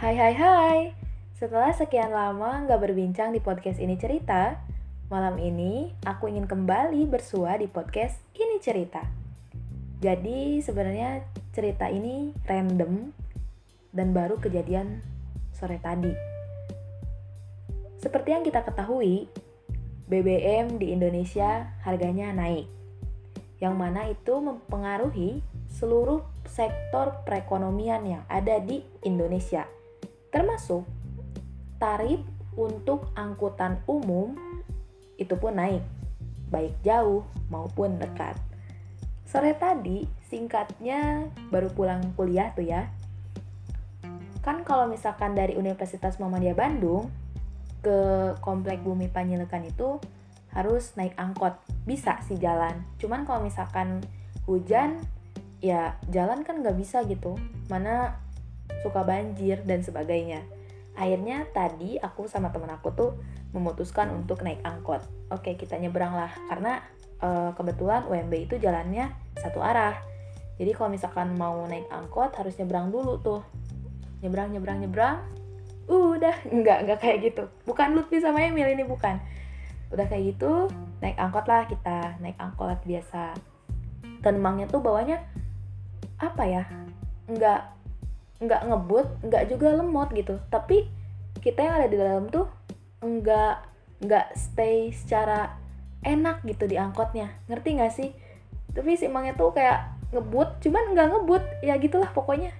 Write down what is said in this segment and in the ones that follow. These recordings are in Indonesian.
Hai hai hai. Setelah sekian lama nggak berbincang di podcast ini cerita Malam ini aku ingin kembali bersua di podcast ini cerita. Jadi sebenarnya cerita ini random Dan baru kejadian sore tadi. Seperti yang kita ketahui BBM di Indonesia harganya naik Yang mana itu mempengaruhi seluruh sektor perekonomian yang ada di Indonesia, termasuk tarif untuk angkutan umum itu pun naik, baik jauh maupun dekat. Sore tadi, singkatnya baru pulang kuliah tuh ya. Kan kalau misalkan dari Universitas Muhammadiyah Bandung ke Komplek Bumi Panyilekan itu harus naik angkot. Bisa sih jalan. Cuman kalau misalkan hujan ya jalan kan nggak bisa gitu mana suka banjir dan sebagainya. Akhirnya tadi aku sama temen aku tuh memutuskan untuk naik angkot. Oke kita nyebrang lah. Karena e, kebetulan UMB itu jalannya satu arah. Jadi kalau misalkan mau naik angkot harus nyebrang dulu tuh. Nyebrang nyebrang nyebrang. Udah nggak nggak kayak gitu. Bukan Lutfi sama Emil ini bukan. Udah kayak gitu naik angkot lah kita. Naik angkot biasa. Dan emangnya tuh bawahnya apa ya? Nggak nggak ngebut nggak juga lemot gitu. Tapi kita yang ada di dalam tuh nggak nggak stay secara enak gitu di angkotnya. Ngerti nggak sih? Tapi si emangnya tuh kayak ngebut cuman nggak ngebut. Ya gitulah pokoknya.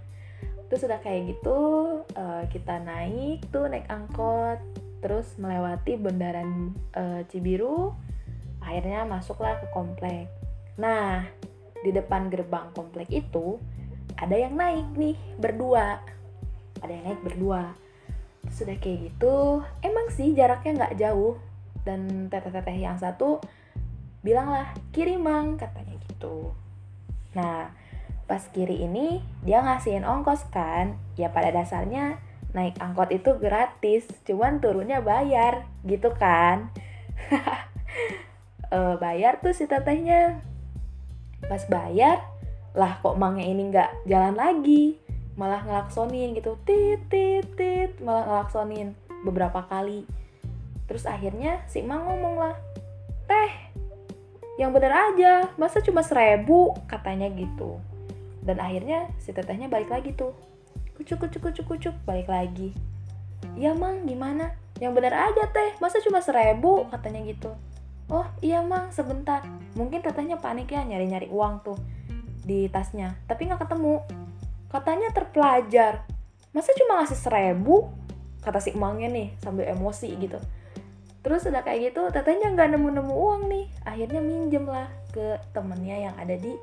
Terus udah kayak gitu uh, kita naik tuh naik angkot. Terus melewati bundaran uh, Cibiru akhirnya masuklah ke komplek. Nah di depan gerbang komplek itu ada yang naik nih berdua. Ada yang naik berdua. Sudah kayak gitu emang sih jaraknya nggak jauh. Dan teteh-teteh yang satu bilanglah kiri mang katanya gitu. Nah pas kiri ini dia ngasihin ongkos kan. Ya pada dasarnya naik angkot itu gratis cuman turunnya bayar gitu kan. E, bayar tuh si tetehnya. Pas bayar lah kok mangnya ini nggak jalan lagi. Malah ngelaksonin gitu. Tit tit tit. Malah ngelaksonin beberapa kali. Terus akhirnya si mang ngomong lah teh yang bener aja. Masa cuma seribu? Katanya gitu. Dan akhirnya si tetehnya balik lagi tuh. Kucuk kucuk kucuk kucuk balik lagi. Ya mang gimana? Yang bener aja teh. Masa cuma seribu? Katanya gitu. Oh iya mang sebentar. Mungkin tetehnya panik ya nyari-nyari uang tuh di tasnya tapi nggak ketemu. Katanya terpelajar. Masa cuma ngasih seribu? Kata si emangnya nih sambil emosi gitu. Terus udah kayak gitu tetehnya nggak nemu-nemu uang nih. Akhirnya minjem lah ke temennya yang ada di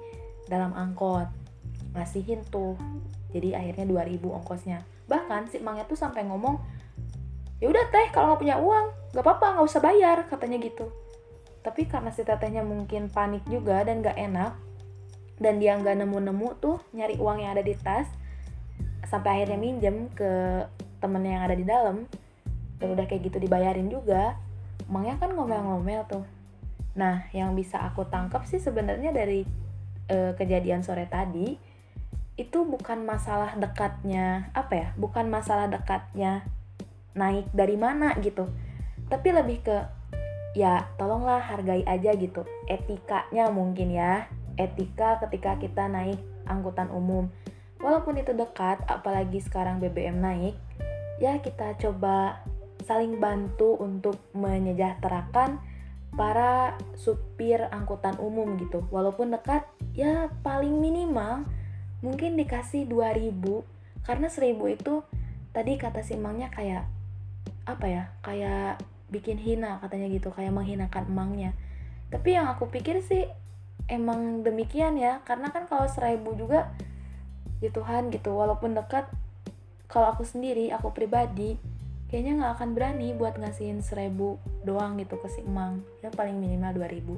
dalam angkot. Ngasihin tuh. Jadi akhirnya 2000 ongkosnya. Bahkan si emangnya tuh sampai ngomong ya udah teh kalau nggak punya uang nggak apa-apa nggak usah bayar katanya gitu. Tapi karena si tetehnya mungkin panik juga dan gak enak dan dia nggak nemu-nemu tuh nyari uang yang ada di tas sampai akhirnya minjem ke temennya yang ada di dalam. Dan udah kayak gitu dibayarin juga. Emangnya kan ngomel-ngomel tuh. Nah yang bisa aku tangkap sih sebenarnya dari e, kejadian sore tadi itu bukan masalah dekatnya apa ya bukan masalah dekatnya naik dari mana gitu. Tapi lebih ke ya tolonglah hargai aja gitu etikanya mungkin ya etika ketika kita naik angkutan umum. Walaupun itu dekat apalagi sekarang BBM naik ya kita coba saling bantu untuk menyejahterakan para supir angkutan umum gitu. Walaupun dekat ya paling minimal mungkin dikasih 2000 karena 1000 itu tadi kata simangnya kayak apa ya kayak bikin hina katanya gitu kayak menghinakan emangnya. Tapi yang aku pikir sih emang demikian ya. Karena kan kalau seribu juga ya Tuhan gitu walaupun dekat kalau aku sendiri aku pribadi kayaknya nggak akan berani buat ngasihin seribu doang gitu ke si emang. Ya paling minimal dua ribu.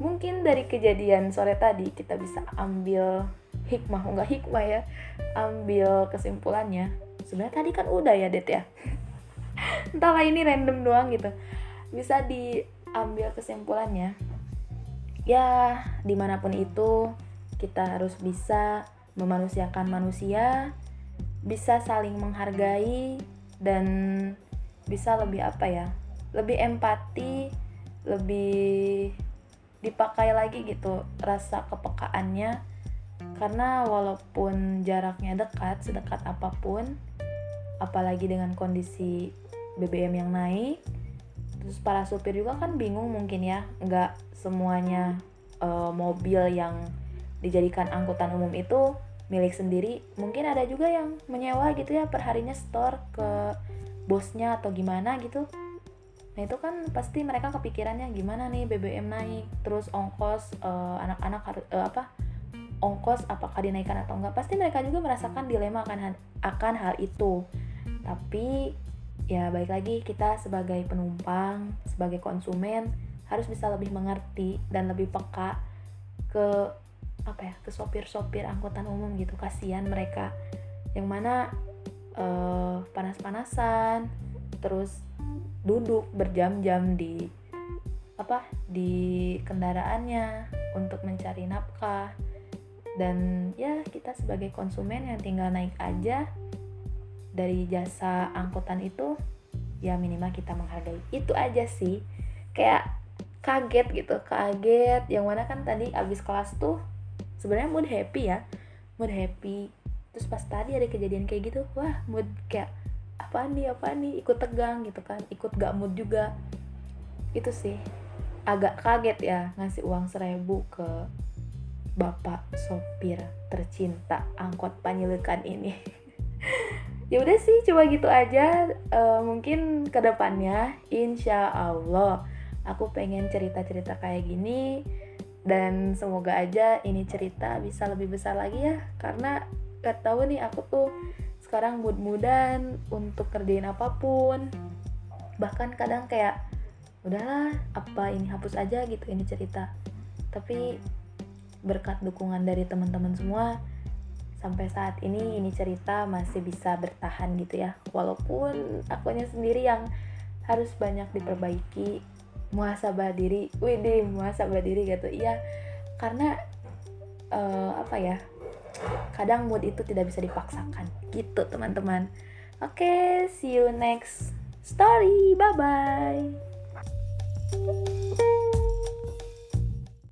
Mungkin dari kejadian sore tadi kita bisa ambil hikmah enggak hikmah ya ambil kesimpulannya. Sebenarnya tadi kan udah ya Det ya? Entahlah ini random doang gitu. Bisa diambil kesimpulannya ya di mana pun itu kita harus bisa memanusiakan manusia bisa saling menghargai dan bisa lebih apa ya lebih empati lebih dipakai lagi gitu rasa kepekaannya. Karena walaupun jaraknya dekat sedekat apa pun apalagi dengan kondisi BBM yang naik terus para supir juga kan bingung mungkin ya nggak semuanya uh, mobil yang dijadikan angkutan umum itu milik sendiri. Mungkin ada juga yang menyewa gitu ya perharinya store ke bosnya atau gimana gitu. Nah itu kan pasti mereka kepikirannya gimana nih BBM naik? Terus ongkos uh, anak-anak harus uh, apa ongkos apakah dinaikkan atau enggak? Pasti mereka juga merasakan dilema akan akan hal itu. Tapi ya baik lagi kita sebagai penumpang sebagai konsumen harus bisa lebih mengerti dan lebih peka ke apa ya ke sopir-sopir angkutan umum gitu. Kasihan mereka. Yang mana uh, panas-panasan terus duduk berjam-jam di apa di kendaraannya untuk mencari nafkah. Dan ya kita sebagai konsumen yang tinggal naik aja dari jasa angkutan itu ya minimal kita menghargai. Itu aja sih. Kayak kaget gitu kaget. Yang mana kan tadi abis kelas tuh sebenarnya mood happy ya. Mood happy. Terus pas tadi ada kejadian kayak gitu wah mood kayak apa nih apa nih? Ikut tegang gitu kan. Ikut gak mood juga. Itu sih. Agak kaget ya ngasih uang seribu ke bapak sopir tercinta angkot panyelukan ini ya udah sih coba gitu aja uh, mungkin ke depannya insya Allah aku pengen cerita-cerita kayak gini dan semoga aja ini cerita bisa lebih besar lagi ya karena gak tahu nih aku tuh sekarang mood-moodan untuk kerjain apa pun. Bahkan kadang kayak udahlah apa ini hapus aja gitu ini cerita. Tapi berkat dukungan dari teman-teman semua sampai saat ini ini cerita masih bisa bertahan gitu ya. Walaupun akunya sendiri yang harus banyak diperbaiki. Muhasabah diri. Widih muhasabah diri gitu. Iya karena uh, apa ya kadang mood itu tidak bisa dipaksakan. Gitu teman-teman. Oke okay, see you next story. Bye bye